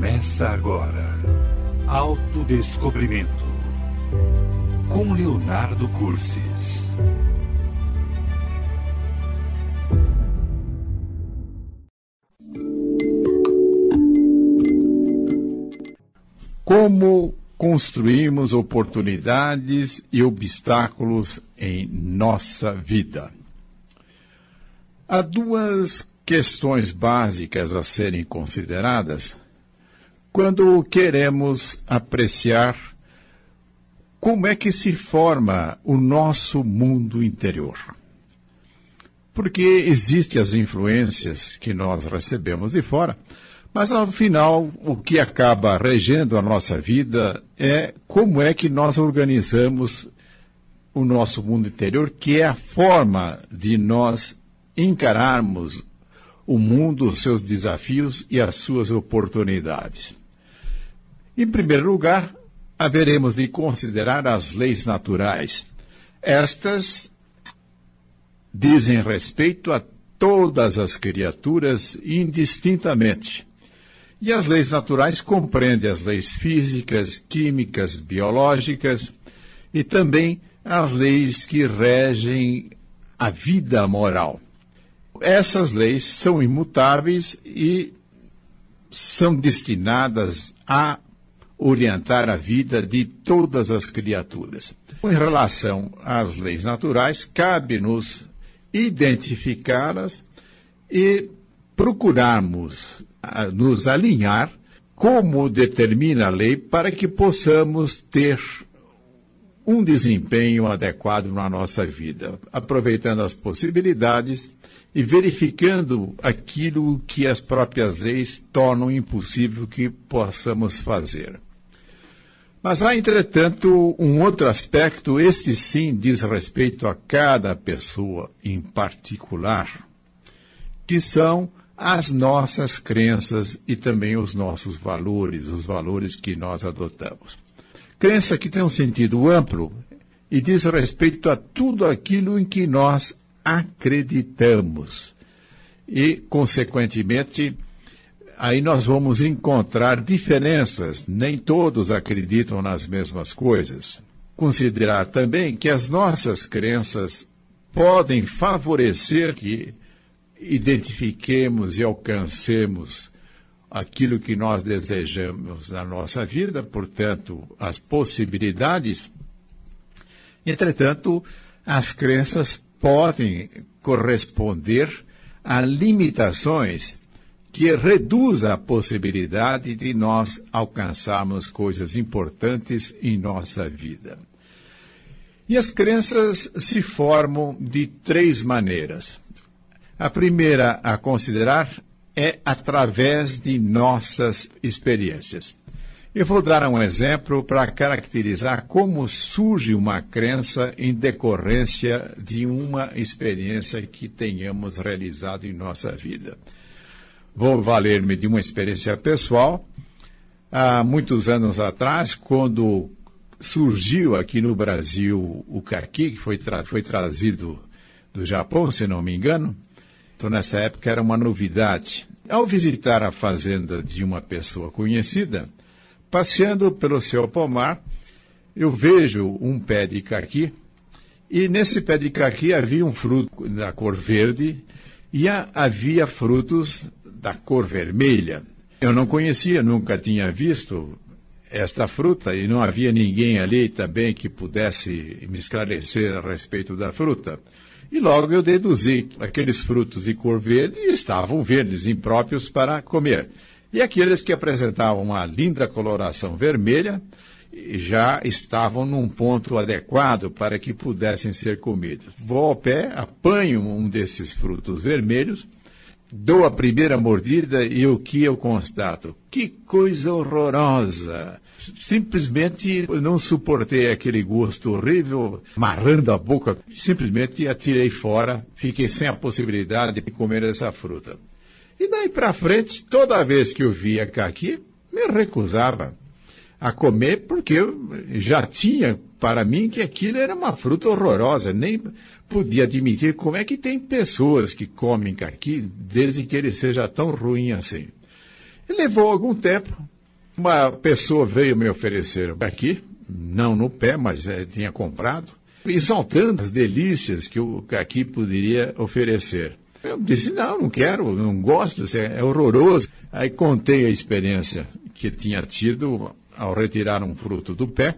Começa agora Autodescobrimento com Leonardo Cursis. Como construímos oportunidades e obstáculos em nossa vida? Há duas questões básicas a serem consideradas quando queremos apreciar como é que se forma o nosso mundo interior. Porque existem as influências que nós recebemos de fora, mas ao final o que acaba regendo a nossa vida é como é que nós organizamos o nosso mundo interior, que é a forma de nós encararmos o mundo, os seus desafios e as suas oportunidades. Em primeiro lugar, haveremos de considerar as leis naturais. Estas dizem respeito a todas as criaturas indistintamente. E as leis naturais compreendem as leis físicas, químicas, biológicas e também as leis que regem a vida moral. Essas leis são imutáveis e são destinadas a orientar a vida de todas as criaturas. Em relação às leis naturais, cabe-nos identificá-las e procurarmos nos alinhar como determina a lei para que possamos ter um desempenho adequado na nossa vida, aproveitando as possibilidades e verificando aquilo que as próprias leis tornam impossível que possamos fazer. Mas há, entretanto, um outro aspecto, este sim diz respeito a cada pessoa em particular, que são as nossas crenças e também os nossos valores, os valores que nós adotamos. Crença que tem um sentido amplo e diz respeito a tudo aquilo em que nós acreditamos. E, consequentemente, aí nós vamos encontrar diferenças. Nem todos acreditam nas mesmas coisas. Considerar também que as nossas crenças podem favorecer que identifiquemos e alcancemos aquilo que nós desejamos na nossa vida, portanto, as possibilidades. Entretanto, as crenças podem corresponder a limitações que reduz a possibilidade de nós alcançarmos coisas importantes em nossa vida. E as crenças se formam de três maneiras. A primeira a considerar é através de nossas experiências. Eu vou dar um exemplo para caracterizar como surge uma crença em decorrência de uma experiência que tenhamos realizado em nossa vida. Vou valer-me de uma experiência pessoal. Há muitos anos atrás, quando surgiu aqui no Brasil o caqui, que foi, tra foi trazido do Japão, se não me engano, então nessa época era uma novidade. Ao visitar a fazenda de uma pessoa conhecida, passeando pelo seu pomar, eu vejo um pé de caqui, e nesse pé de caqui havia um fruto da cor verde e havia frutos da cor vermelha. Eu não conhecia, nunca tinha visto esta fruta e não havia ninguém ali também que pudesse me esclarecer a respeito da fruta. E logo eu deduzi que aqueles frutos de cor verde estavam verdes, impróprios para comer. E aqueles que apresentavam uma linda coloração vermelha já estavam num ponto adequado para que pudessem ser comidos. Vou ao pé, apanho um desses frutos vermelhos Dou a primeira mordida e o que eu constato? Que coisa horrorosa! Simplesmente não suportei aquele gosto horrível, marrando a boca. Simplesmente atirei fora, fiquei sem a possibilidade de comer essa fruta. E daí para frente, toda vez que eu via caqui, me recusava a comer porque eu já tinha para mim que aquilo era uma fruta horrorosa, nem podia admitir como é que tem pessoas que comem caqui desde que ele seja tão ruim assim. E levou algum tempo, Uma pessoa veio me oferecer aqui, não no pé, mas é, tinha comprado, exaltando as delícias que o caqui poderia oferecer. Eu disse, não, não quero, não gosto, é, é horroroso. Aí contei a experiência que tinha tido ao retirar um fruto do pé.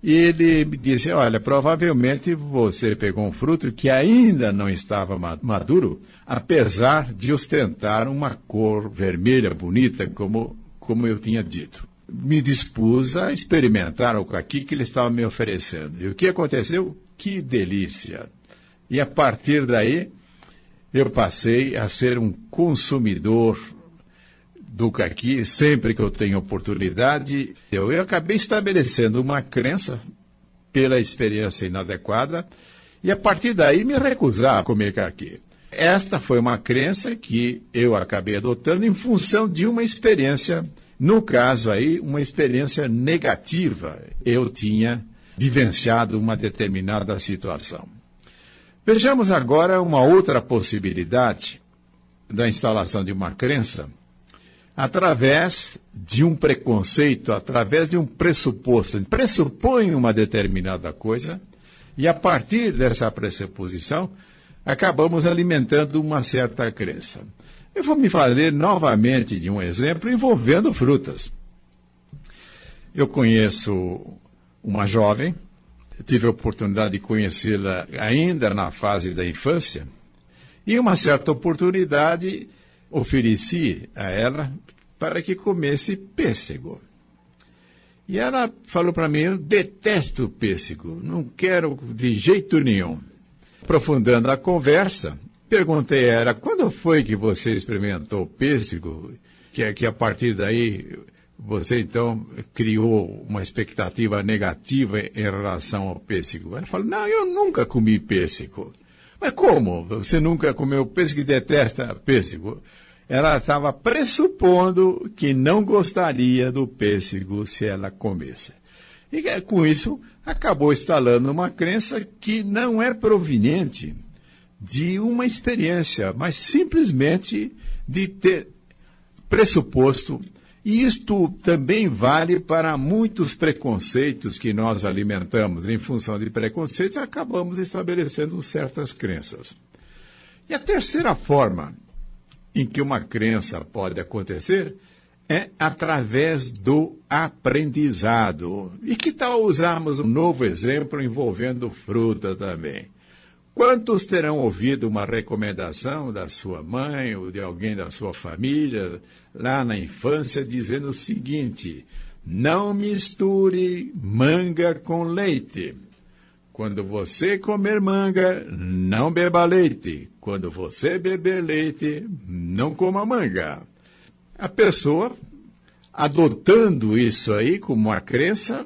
E ele me disse, olha, provavelmente você pegou um fruto que ainda não estava maduro, apesar de ostentar uma cor vermelha bonita, como, como eu tinha dito. Me dispus a experimentar o caqui que ele estava me oferecendo. E o que aconteceu? Que delícia! E a partir daí, eu passei a ser um consumidor do caqui sempre que eu tenho oportunidade. Eu, eu acabei estabelecendo uma crença pela experiência inadequada e a partir daí me recusar a comer caqui. Esta foi uma crença que eu acabei adotando em função de uma experiência, no caso aí, uma experiência negativa. Eu tinha vivenciado uma determinada situação. Vejamos agora uma outra possibilidade da instalação de uma crença através de um preconceito, através de um pressuposto. Pressupõe uma determinada coisa e, a partir dessa pressuposição, acabamos alimentando uma certa crença. Eu vou me fazer novamente de um exemplo envolvendo frutas. Eu conheço uma jovem tive a oportunidade de conhecê-la ainda na fase da infância, e uma certa oportunidade ofereci a ela para que comesse pêssego. E ela falou para mim: Eu detesto pêssego, não quero de jeito nenhum. Aprofundando a conversa, perguntei a ela: Quando foi que você experimentou pêssego? Que, que a partir daí você então criou uma expectativa negativa em relação ao pêssego. Ela falou: Não, eu nunca comi pêssego. Mas como? Você nunca comeu pêssego e detesta pêssego? Ela estava pressupondo que não gostaria do pêssego se ela comesse. E com isso acabou instalando uma crença que não é proveniente de uma experiência, mas simplesmente de ter pressuposto e isto também vale para muitos preconceitos que nós alimentamos. Em função de preconceitos, acabamos estabelecendo certas crenças. E a terceira forma em que uma crença pode acontecer é através do aprendizado. E que tal usarmos um novo exemplo envolvendo fruta também? Quantos terão ouvido uma recomendação da sua mãe ou de alguém da sua família lá na infância dizendo o seguinte: não misture manga com leite. Quando você comer manga, não beba leite. Quando você beber leite, não coma manga. A pessoa, adotando isso aí como uma crença,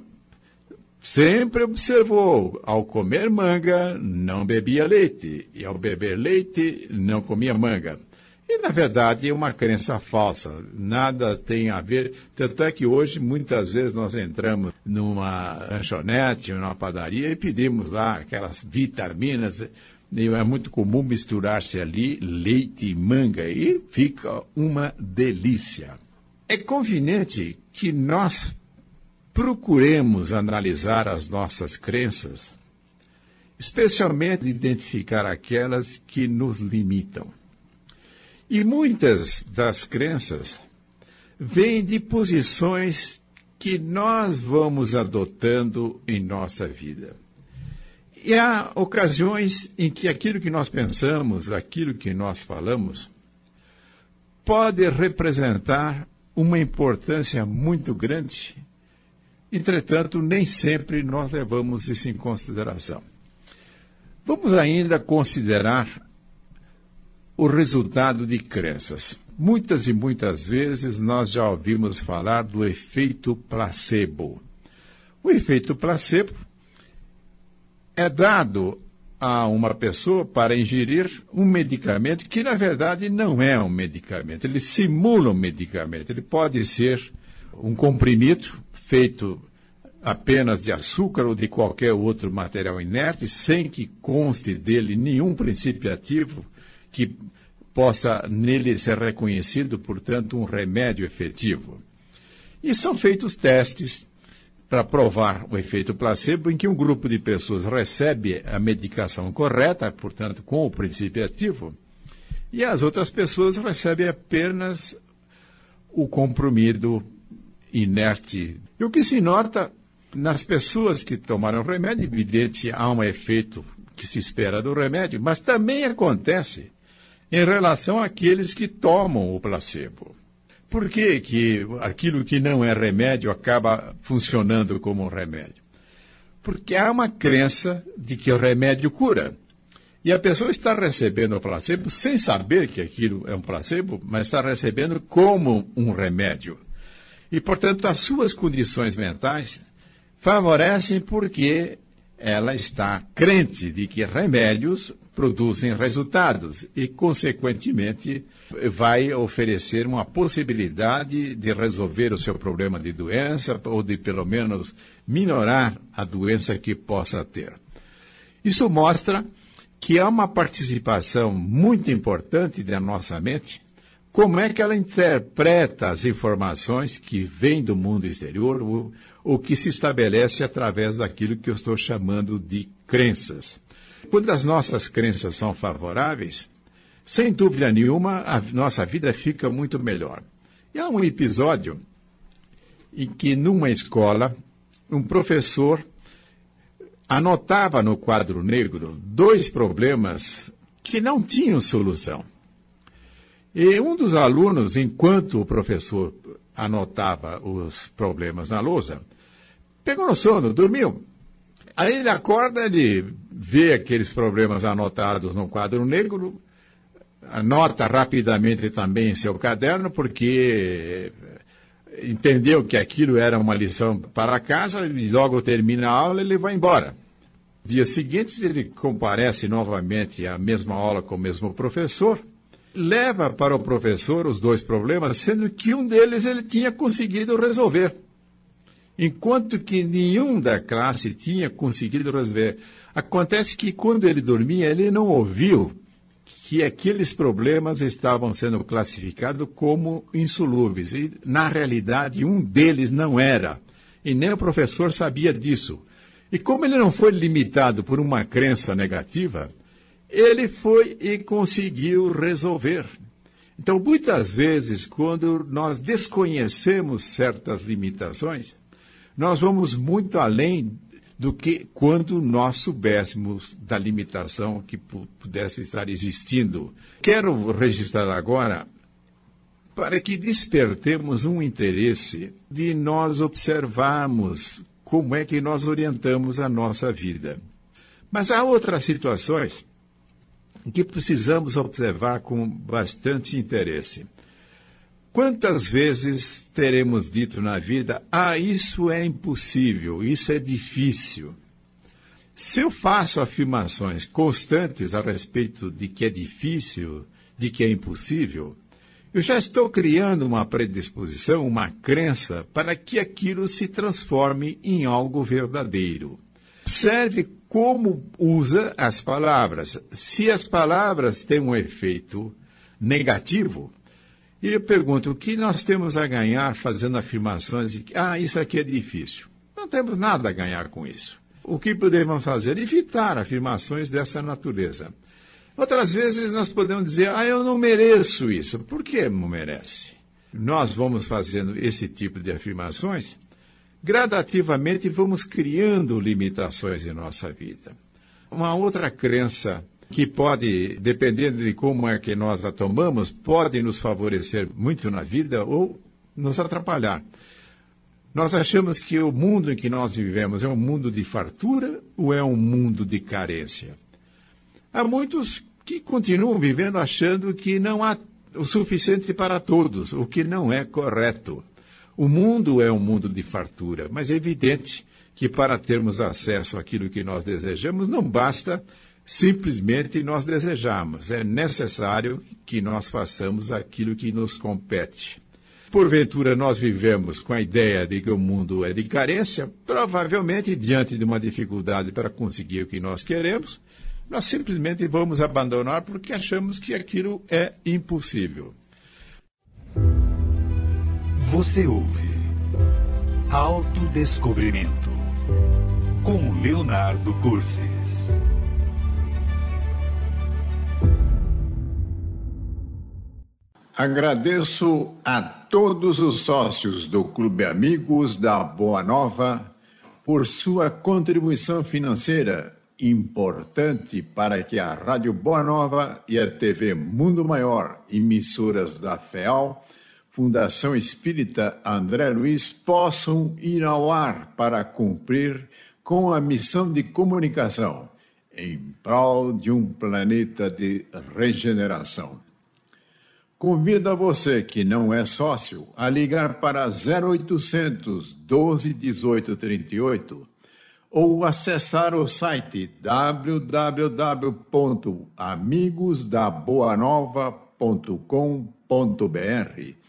Sempre observou, ao comer manga, não bebia leite, e ao beber leite, não comia manga. E, na verdade, é uma crença falsa, nada tem a ver. Tanto é que hoje, muitas vezes, nós entramos numa lanchonete, numa padaria e pedimos lá aquelas vitaminas. E é muito comum misturar-se ali leite e manga e fica uma delícia. É conveniente que nós procuremos analisar as nossas crenças, especialmente identificar aquelas que nos limitam. E muitas das crenças vêm de posições que nós vamos adotando em nossa vida. E há ocasiões em que aquilo que nós pensamos, aquilo que nós falamos, pode representar uma importância muito grande Entretanto, nem sempre nós levamos isso em consideração. Vamos ainda considerar o resultado de crenças. Muitas e muitas vezes nós já ouvimos falar do efeito placebo. O efeito placebo é dado a uma pessoa para ingerir um medicamento que, na verdade, não é um medicamento. Ele simula um medicamento. Ele pode ser um comprimido feito apenas de açúcar ou de qualquer outro material inerte, sem que conste dele nenhum princípio ativo que possa nele ser reconhecido, portanto, um remédio efetivo. E são feitos testes para provar o efeito placebo, em que um grupo de pessoas recebe a medicação correta, portanto, com o princípio ativo, e as outras pessoas recebem apenas o comprimido inerte. E o que se nota nas pessoas que tomaram remédio, evidente, há um efeito que se espera do remédio, mas também acontece em relação àqueles que tomam o placebo. Por que, que aquilo que não é remédio acaba funcionando como remédio? Porque há uma crença de que o remédio cura. E a pessoa está recebendo o placebo sem saber que aquilo é um placebo, mas está recebendo como um remédio. E, portanto, as suas condições mentais favorecem porque ela está crente de que remédios produzem resultados e, consequentemente, vai oferecer uma possibilidade de resolver o seu problema de doença ou de, pelo menos, minorar a doença que possa ter. Isso mostra que há uma participação muito importante da nossa mente, como é que ela interpreta as informações que vêm do mundo exterior, o, o que se estabelece através daquilo que eu estou chamando de crenças. Quando as nossas crenças são favoráveis, sem dúvida nenhuma, a nossa vida fica muito melhor. E há um episódio em que, numa escola, um professor anotava no quadro negro dois problemas que não tinham solução. E um dos alunos, enquanto o professor anotava os problemas na lousa, pegou no sono, dormiu. Aí ele acorda, ele vê aqueles problemas anotados no quadro negro, anota rapidamente também em seu caderno, porque entendeu que aquilo era uma lição para casa e logo termina a aula ele vai embora. Dia seguinte ele comparece novamente à mesma aula com o mesmo professor, leva para o professor os dois problemas, sendo que um deles ele tinha conseguido resolver enquanto que nenhum da classe tinha conseguido resolver. Acontece que quando ele dormia, ele não ouviu que aqueles problemas estavam sendo classificados como insolúveis. E, na realidade, um deles não era. E nem o professor sabia disso. E como ele não foi limitado por uma crença negativa, ele foi e conseguiu resolver. Então, muitas vezes, quando nós desconhecemos certas limitações, nós vamos muito além do que quando nós soubéssemos da limitação que pudesse estar existindo. Quero registrar agora para que despertemos um interesse de nós observarmos como é que nós orientamos a nossa vida. Mas há outras situações que precisamos observar com bastante interesse. Quantas vezes teremos dito na vida: ah, isso é impossível, isso é difícil? Se eu faço afirmações constantes a respeito de que é difícil, de que é impossível, eu já estou criando uma predisposição, uma crença para que aquilo se transforme em algo verdadeiro. Serve como usa as palavras. Se as palavras têm um efeito negativo, e eu pergunto, o que nós temos a ganhar fazendo afirmações de que, ah, isso aqui é difícil? Não temos nada a ganhar com isso. O que podemos fazer? Evitar afirmações dessa natureza. Outras vezes nós podemos dizer, ah, eu não mereço isso. Por que não merece? Nós vamos fazendo esse tipo de afirmações, gradativamente vamos criando limitações em nossa vida. Uma outra crença que pode, dependendo de como é que nós a tomamos, pode nos favorecer muito na vida ou nos atrapalhar. Nós achamos que o mundo em que nós vivemos é um mundo de fartura ou é um mundo de carência? Há muitos que continuam vivendo achando que não há o suficiente para todos, o que não é correto. O mundo é um mundo de fartura, mas é evidente que para termos acesso àquilo que nós desejamos, não basta simplesmente nós desejamos. É necessário que nós façamos aquilo que nos compete. Porventura, nós vivemos com a ideia de que o mundo é de carência, provavelmente, diante de uma dificuldade para conseguir o que nós queremos, nós simplesmente vamos abandonar porque achamos que aquilo é impossível. Você ouve Autodescobrimento com Leonardo Cursis. Agradeço a todos os sócios do Clube Amigos da Boa Nova por sua contribuição financeira importante para que a Rádio Boa Nova e a TV Mundo Maior, emissoras da FEAL, Fundação Espírita André Luiz, possam ir ao ar para cumprir com a missão de comunicação em prol de um planeta de regeneração. Convido a você que não é sócio a ligar para 0800 12 18 38 ou acessar o site www.amigosdaboanova.com.br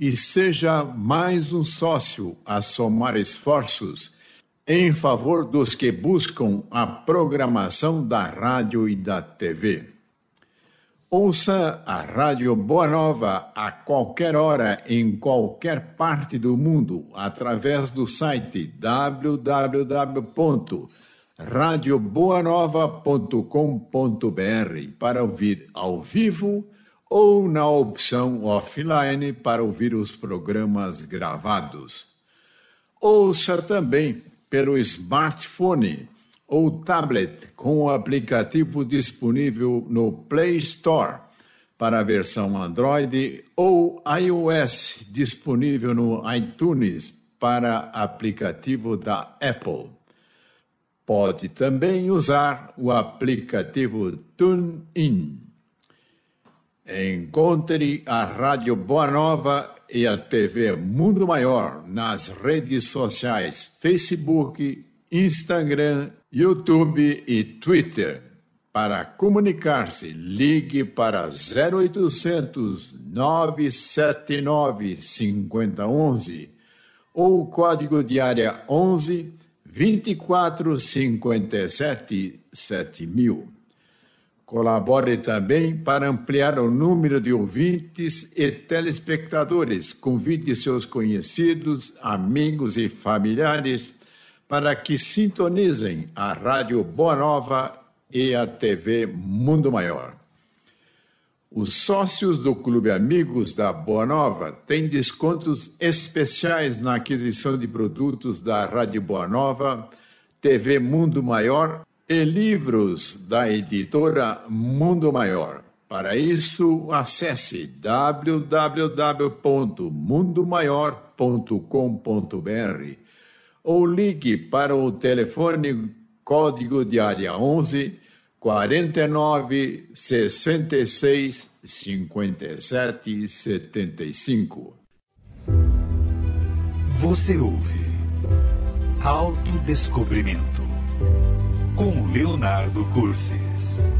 e seja mais um sócio a somar esforços em favor dos que buscam a programação da rádio e da TV. Ouça a Rádio Boa Nova a qualquer hora, em qualquer parte do mundo, através do site www.radioboanova.com.br para ouvir ao vivo ou na opção offline para ouvir os programas gravados. Ouça também pelo smartphone ou tablet com o aplicativo disponível no Play Store para a versão Android ou iOS disponível no iTunes para aplicativo da Apple. Pode também usar o aplicativo TuneIn. Encontre a Rádio Boa Nova e a TV Mundo Maior nas redes sociais Facebook, Instagram YouTube e Twitter. Para comunicar-se, ligue para 0800 979 5011 ou código de área 11 24 57 7000. Colabore também para ampliar o número de ouvintes e telespectadores. Convide seus conhecidos, amigos e familiares para que sintonizem a Rádio Boa Nova e a TV Mundo Maior. Os sócios do Clube Amigos da Boa Nova têm descontos especiais na aquisição de produtos da Rádio Boa Nova, TV Mundo Maior e livros da editora Mundo Maior. Para isso, acesse www.mundomaior.com.br ou ligue para o telefone código de área 11 49 66 57 75. Você ouve Autodescobrimento com Leonardo Cursis.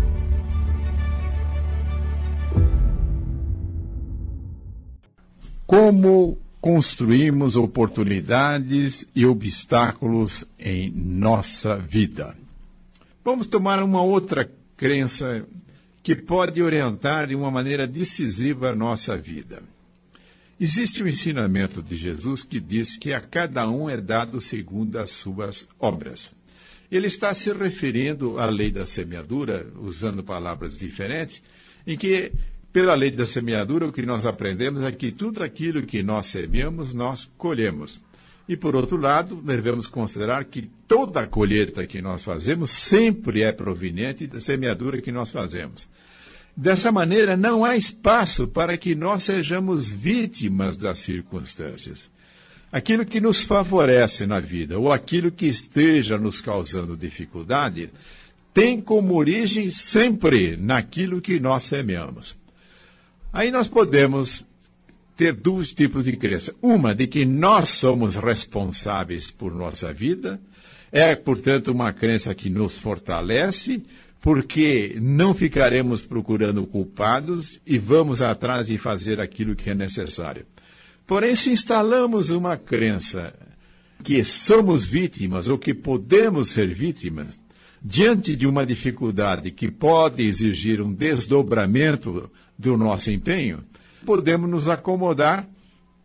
Como construímos oportunidades e obstáculos em nossa vida. Vamos tomar uma outra crença que pode orientar de uma maneira decisiva a nossa vida. Existe o um ensinamento de Jesus que diz que a cada um é dado segundo as suas obras. Ele está se referindo à lei da semeadura, usando palavras diferentes, em que pela lei da semeadura, o que nós aprendemos é que tudo aquilo que nós semeamos, nós colhemos. E, por outro lado, devemos considerar que toda a colheita que nós fazemos sempre é proveniente da semeadura que nós fazemos. Dessa maneira, não há espaço para que nós sejamos vítimas das circunstâncias. Aquilo que nos favorece na vida ou aquilo que esteja nos causando dificuldade tem como origem sempre naquilo que nós semeamos. Aí nós podemos ter dois tipos de crença. Uma de que nós somos responsáveis por nossa vida, é, portanto, uma crença que nos fortalece, porque não ficaremos procurando culpados e vamos atrás de fazer aquilo que é necessário. Porém, se instalamos uma crença que somos vítimas ou que podemos ser vítimas, diante de uma dificuldade que pode exigir um desdobramento do nosso empenho, podemos nos acomodar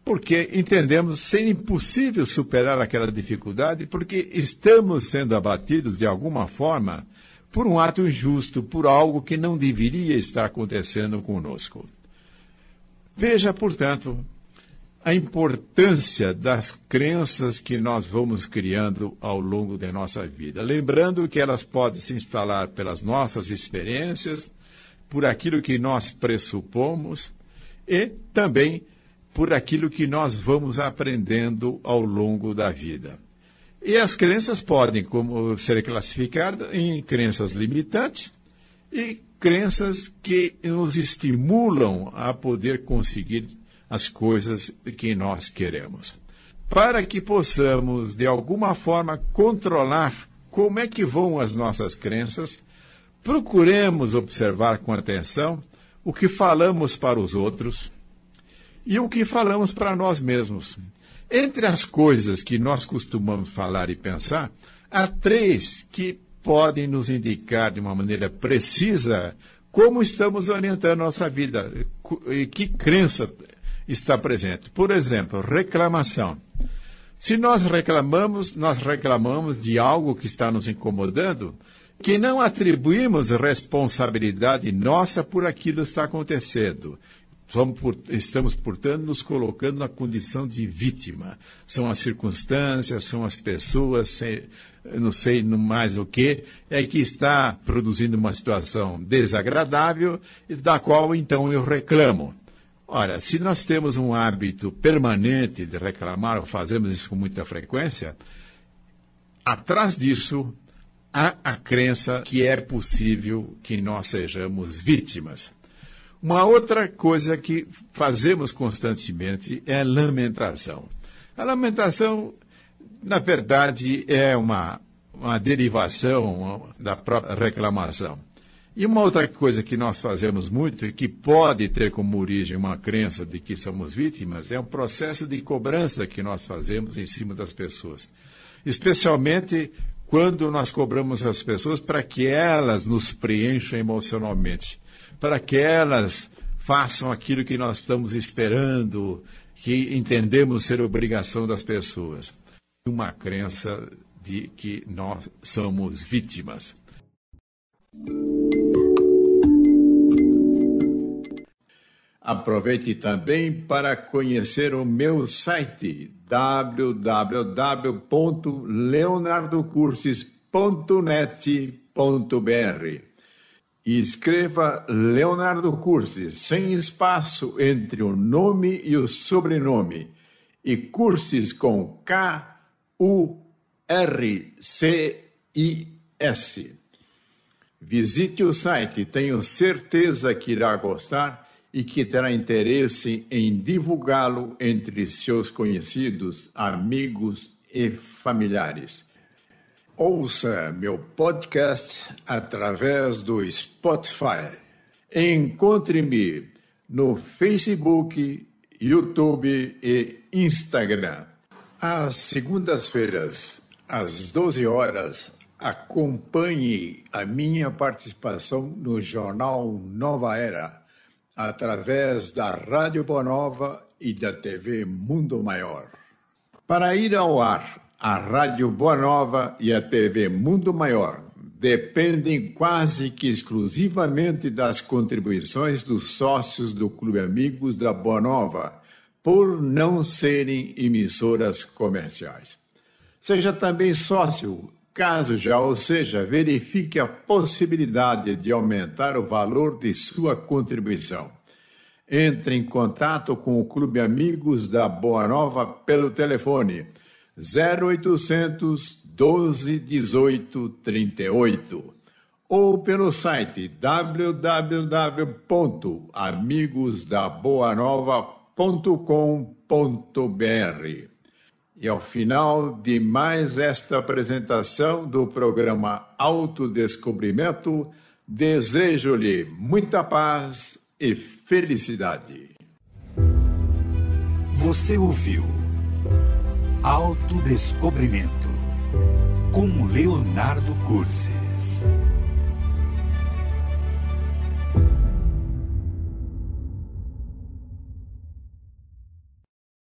porque entendemos ser impossível superar aquela dificuldade, porque estamos sendo abatidos de alguma forma por um ato injusto, por algo que não deveria estar acontecendo conosco. Veja, portanto, a importância das crenças que nós vamos criando ao longo da nossa vida. Lembrando que elas podem se instalar pelas nossas experiências, por aquilo que nós pressupomos e também por aquilo que nós vamos aprendendo ao longo da vida. E as crenças podem como, ser classificadas em crenças limitantes e crenças que nos estimulam a poder conseguir as coisas que nós queremos. Para que possamos, de alguma forma, controlar como é que vão as nossas crenças, procuremos observar com atenção o que falamos para os outros e o que falamos para nós mesmos. Entre as coisas que nós costumamos falar e pensar, há três que podem nos indicar de uma maneira precisa como estamos orientando nossa vida e que crença está presente. Por exemplo, reclamação. Se nós reclamamos, nós reclamamos de algo que está nos incomodando, que não atribuímos responsabilidade nossa por aquilo que está acontecendo. Estamos, portanto, nos colocando na condição de vítima. São as circunstâncias, são as pessoas, não sei mais o que, é que está produzindo uma situação desagradável, da qual então eu reclamo. Ora, se nós temos um hábito permanente de reclamar, fazemos isso com muita frequência, atrás disso há a crença que é possível que nós sejamos vítimas. Uma outra coisa que fazemos constantemente é a lamentação. A lamentação, na verdade, é uma, uma derivação da própria reclamação. E uma outra coisa que nós fazemos muito e que pode ter como origem uma crença de que somos vítimas é um processo de cobrança que nós fazemos em cima das pessoas. Especialmente quando nós cobramos as pessoas para que elas nos preencham emocionalmente, para que elas façam aquilo que nós estamos esperando, que entendemos ser obrigação das pessoas. Uma crença de que nós somos vítimas. Aproveite também para conhecer o meu site www.leonardocurses.net.br. Escreva Leonardo Curses, sem espaço entre o nome e o sobrenome, e Curses com K-U-R-C-I-S. Visite o site, tenho certeza que irá gostar e que terá interesse em divulgá-lo entre seus conhecidos, amigos e familiares. Ouça meu podcast através do Spotify. Encontre-me no Facebook, YouTube e Instagram. Às segundas-feiras, às 12 horas, Acompanhe a minha participação no jornal Nova Era, através da Rádio Boa Nova e da TV Mundo Maior. Para ir ao ar, a Rádio Boa Nova e a TV Mundo Maior dependem quase que exclusivamente das contribuições dos sócios do Clube Amigos da Boa Nova, por não serem emissoras comerciais. Seja também sócio Caso já ou seja, verifique a possibilidade de aumentar o valor de sua contribuição. Entre em contato com o Clube Amigos da Boa Nova pelo telefone 0800 12 18 38 ou pelo site www.amigosdaboanova.com.br. E ao final de mais esta apresentação do programa Autodescobrimento, desejo-lhe muita paz e felicidade. Você ouviu Autodescobrimento com Leonardo Curses.